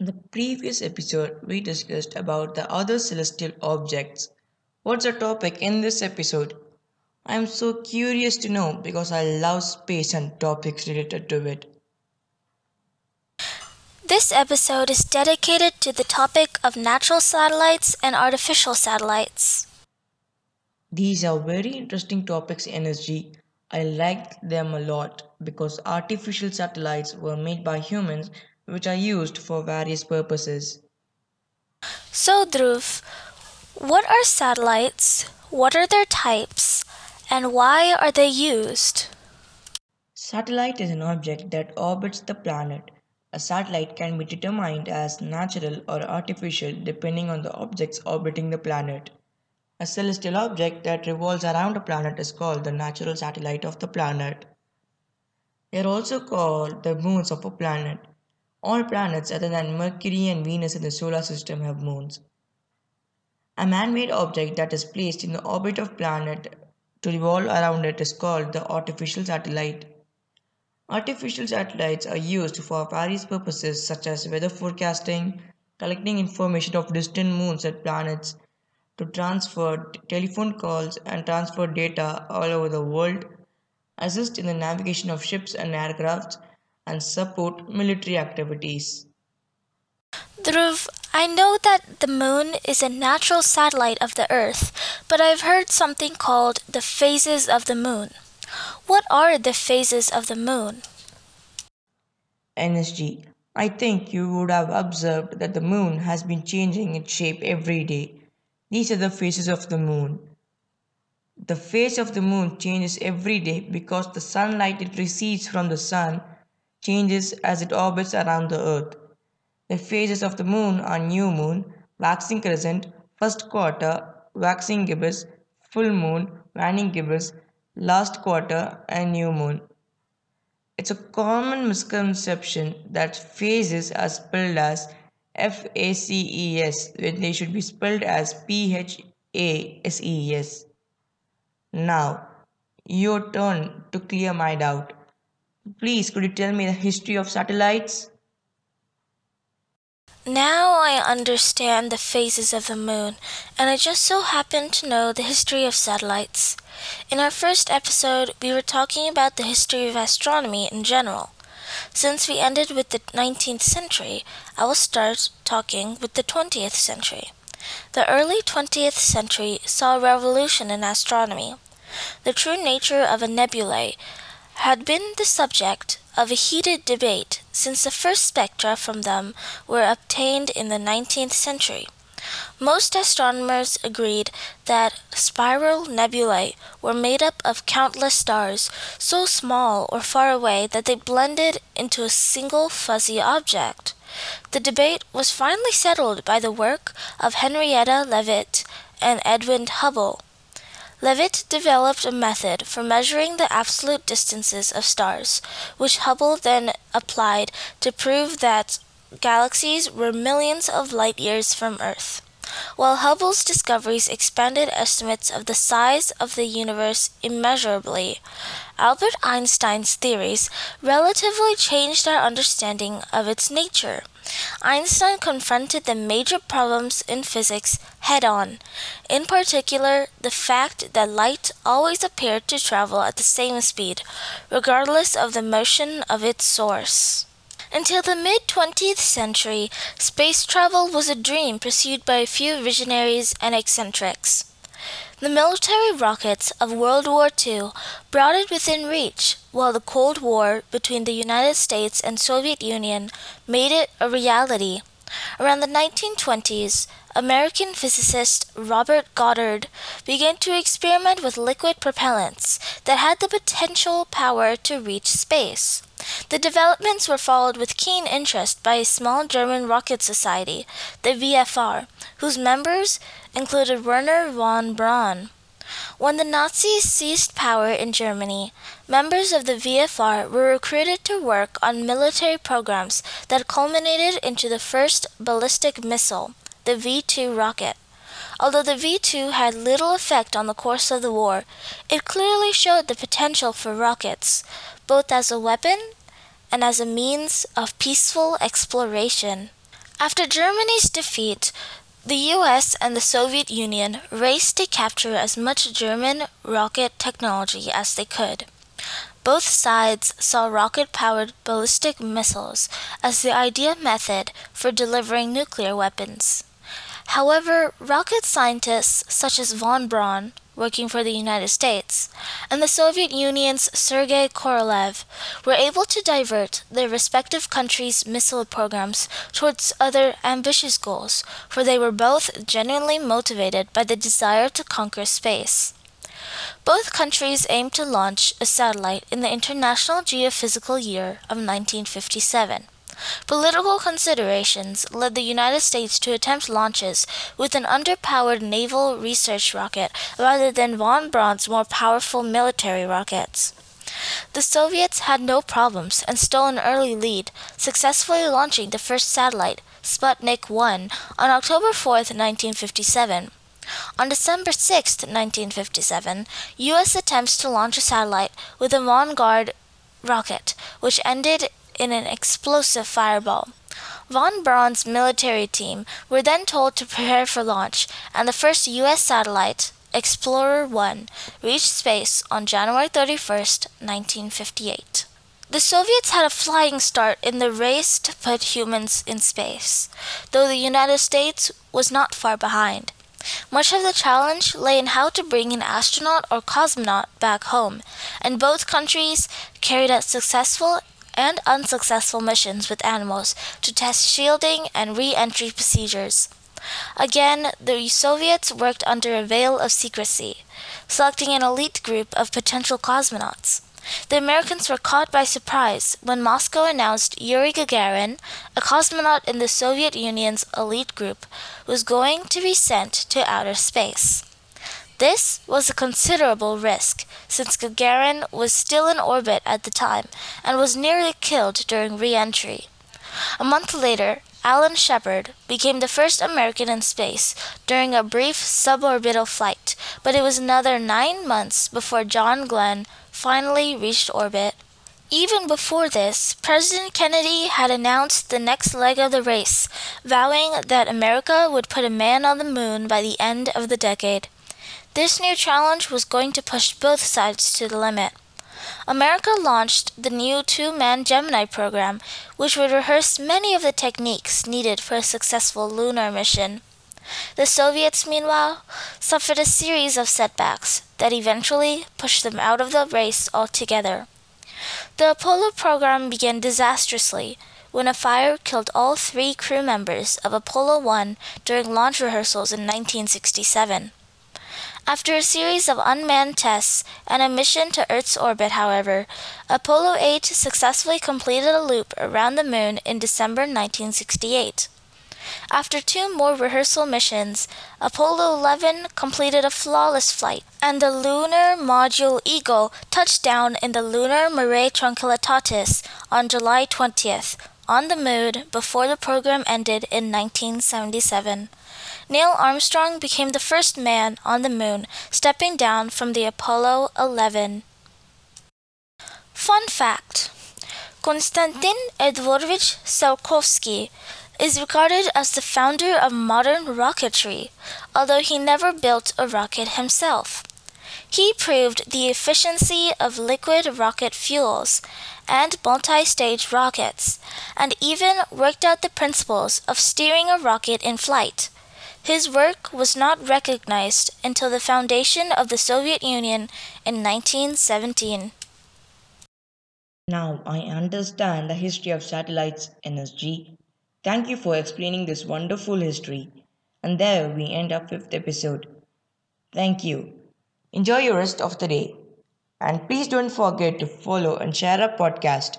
In the previous episode, we discussed about the other celestial objects. What's the topic in this episode? I am so curious to know because I love space and topics related to it. This episode is dedicated to the topic of natural satellites and artificial satellites. These are very interesting topics NSG. I liked them a lot because artificial satellites were made by humans which are used for various purposes. So, Dhruv, what are satellites? What are their types? And why are they used? Satellite is an object that orbits the planet. A satellite can be determined as natural or artificial depending on the objects orbiting the planet. A celestial object that revolves around a planet is called the natural satellite of the planet. They are also called the moons of a planet. All planets other than Mercury and Venus in the solar system have moons. A man-made object that is placed in the orbit of a planet to revolve around it is called the artificial satellite. Artificial satellites are used for various purposes such as weather forecasting, collecting information of distant moons and planets, to transfer telephone calls and transfer data all over the world, assist in the navigation of ships and aircrafts, and support military activities. Dhruv, I know that the moon is a natural satellite of the Earth, but I've heard something called the phases of the moon. What are the phases of the moon? NSG. I think you would have observed that the moon has been changing its shape every day. These are the phases of the moon. The phase of the moon changes every day because the sunlight it receives from the sun changes as it orbits around the earth. The phases of the moon are new moon, waxing crescent, first quarter, waxing gibbous, full moon, waning gibbous, last quarter, and new moon. It's a common misconception that phases are spelled as F-A-C-E-S when they should be spelled as P-H-A-S-E-S. Now, your turn to clear my doubt. Please, could you tell me the history of satellites? Now I understand the phases of the moon, and I just so happen to know the history of satellites. In our first episode, we were talking about the history of astronomy in general. Since we ended with the 19th century, I will start talking with the 20th century. The early 20th century saw a revolution in astronomy. The true nature of a nebulae had been the subject of a heated debate since the first spectra from them were obtained in the 19th century. Most astronomers agreed that spiral nebulae were made up of countless stars so small or far away that they blended into a single fuzzy object. The debate was finally settled by the work of Henrietta Leavitt and Edwin Hubble. Leavitt developed a method for measuring the absolute distances of stars, which Hubble then applied to prove that galaxies were millions of light years from Earth. While Hubble's discoveries expanded estimates of the size of the universe immeasurably, Albert Einstein's theories relatively changed our understanding of its nature. Einstein confronted the major problems in physics head on, in particular, the fact that light always appeared to travel at the same speed, regardless of the motion of its source. Until the mid 20th century, space travel was a dream pursued by a few visionaries and eccentrics. The military rockets of World War II brought it within reach, while the Cold War between the United States and Soviet Union made it a reality. Around the 1920s, American physicist Robert Goddard began to experiment with liquid propellants that had the potential power to reach space. The developments were followed with keen interest by a small German rocket society, the VFR, whose members included Wernher von Braun. When the Nazis seized power in Germany, members of the VFR were recruited to work on military programs that culminated into the first ballistic missile, the V 2 rocket. Although the V 2 had little effect on the course of the war, it clearly showed the potential for rockets, both as a weapon and as a means of peaceful exploration. After Germany's defeat, the US and the Soviet Union raced to capture as much German rocket technology as they could. Both sides saw rocket powered ballistic missiles as the ideal method for delivering nuclear weapons. However, rocket scientists such as von Braun working for the United States, and the Soviet Union's Sergei Korolev were able to divert their respective countries' missile programs towards other ambitious goals, for they were both genuinely motivated by the desire to conquer space. Both countries aimed to launch a satellite in the International Geophysical Year of 1957. Political considerations led the United States to attempt launches with an underpowered naval research rocket rather than von Braun's more powerful military rockets. The Soviets had no problems and stole an early lead, successfully launching the first satellite, Sputnik 1, on October 4, 1957. On December 6, 1957, U.S. attempts to launch a satellite with a Vanguard rocket, which ended in an explosive fireball. Von Braun's military team were then told to prepare for launch, and the first U.S. satellite, Explorer 1, reached space on January 31, 1958. The Soviets had a flying start in the race to put humans in space, though the United States was not far behind. Much of the challenge lay in how to bring an astronaut or cosmonaut back home, and both countries carried out successful and unsuccessful missions with animals to test shielding and re entry procedures. Again, the Soviets worked under a veil of secrecy, selecting an elite group of potential cosmonauts. The Americans were caught by surprise when Moscow announced Yuri Gagarin, a cosmonaut in the Soviet Union's elite group, was going to be sent to outer space. This was a considerable risk, since Gagarin was still in orbit at the time and was nearly killed during re entry. A month later, Alan Shepard became the first American in space during a brief suborbital flight, but it was another nine months before John Glenn finally reached orbit. Even before this, President Kennedy had announced the next leg of the race, vowing that America would put a man on the moon by the end of the decade. This new challenge was going to push both sides to the limit. America launched the new two man Gemini program, which would rehearse many of the techniques needed for a successful lunar mission. The Soviets, meanwhile, suffered a series of setbacks that eventually pushed them out of the race altogether. The Apollo program began disastrously when a fire killed all three crew members of Apollo 1 during launch rehearsals in 1967. After a series of unmanned tests and a mission to Earth's orbit, however, Apollo 8 successfully completed a loop around the moon in December 1968. After two more rehearsal missions, Apollo 11 completed a flawless flight, and the lunar module Eagle touched down in the lunar Mare Tranquillitatis on July 20th on the moon before the program ended in 1977. Neil Armstrong became the first man on the moon, stepping down from the Apollo 11. Fun fact Konstantin Eduardovich Tsiolkovsky is regarded as the founder of modern rocketry, although he never built a rocket himself. He proved the efficiency of liquid rocket fuels and multi stage rockets, and even worked out the principles of steering a rocket in flight. His work was not recognized until the foundation of the Soviet Union in 1917. Now I understand the history of satellites, NSG. Thank you for explaining this wonderful history. And there we end our fifth episode. Thank you. Enjoy your rest of the day. And please don't forget to follow and share our podcast.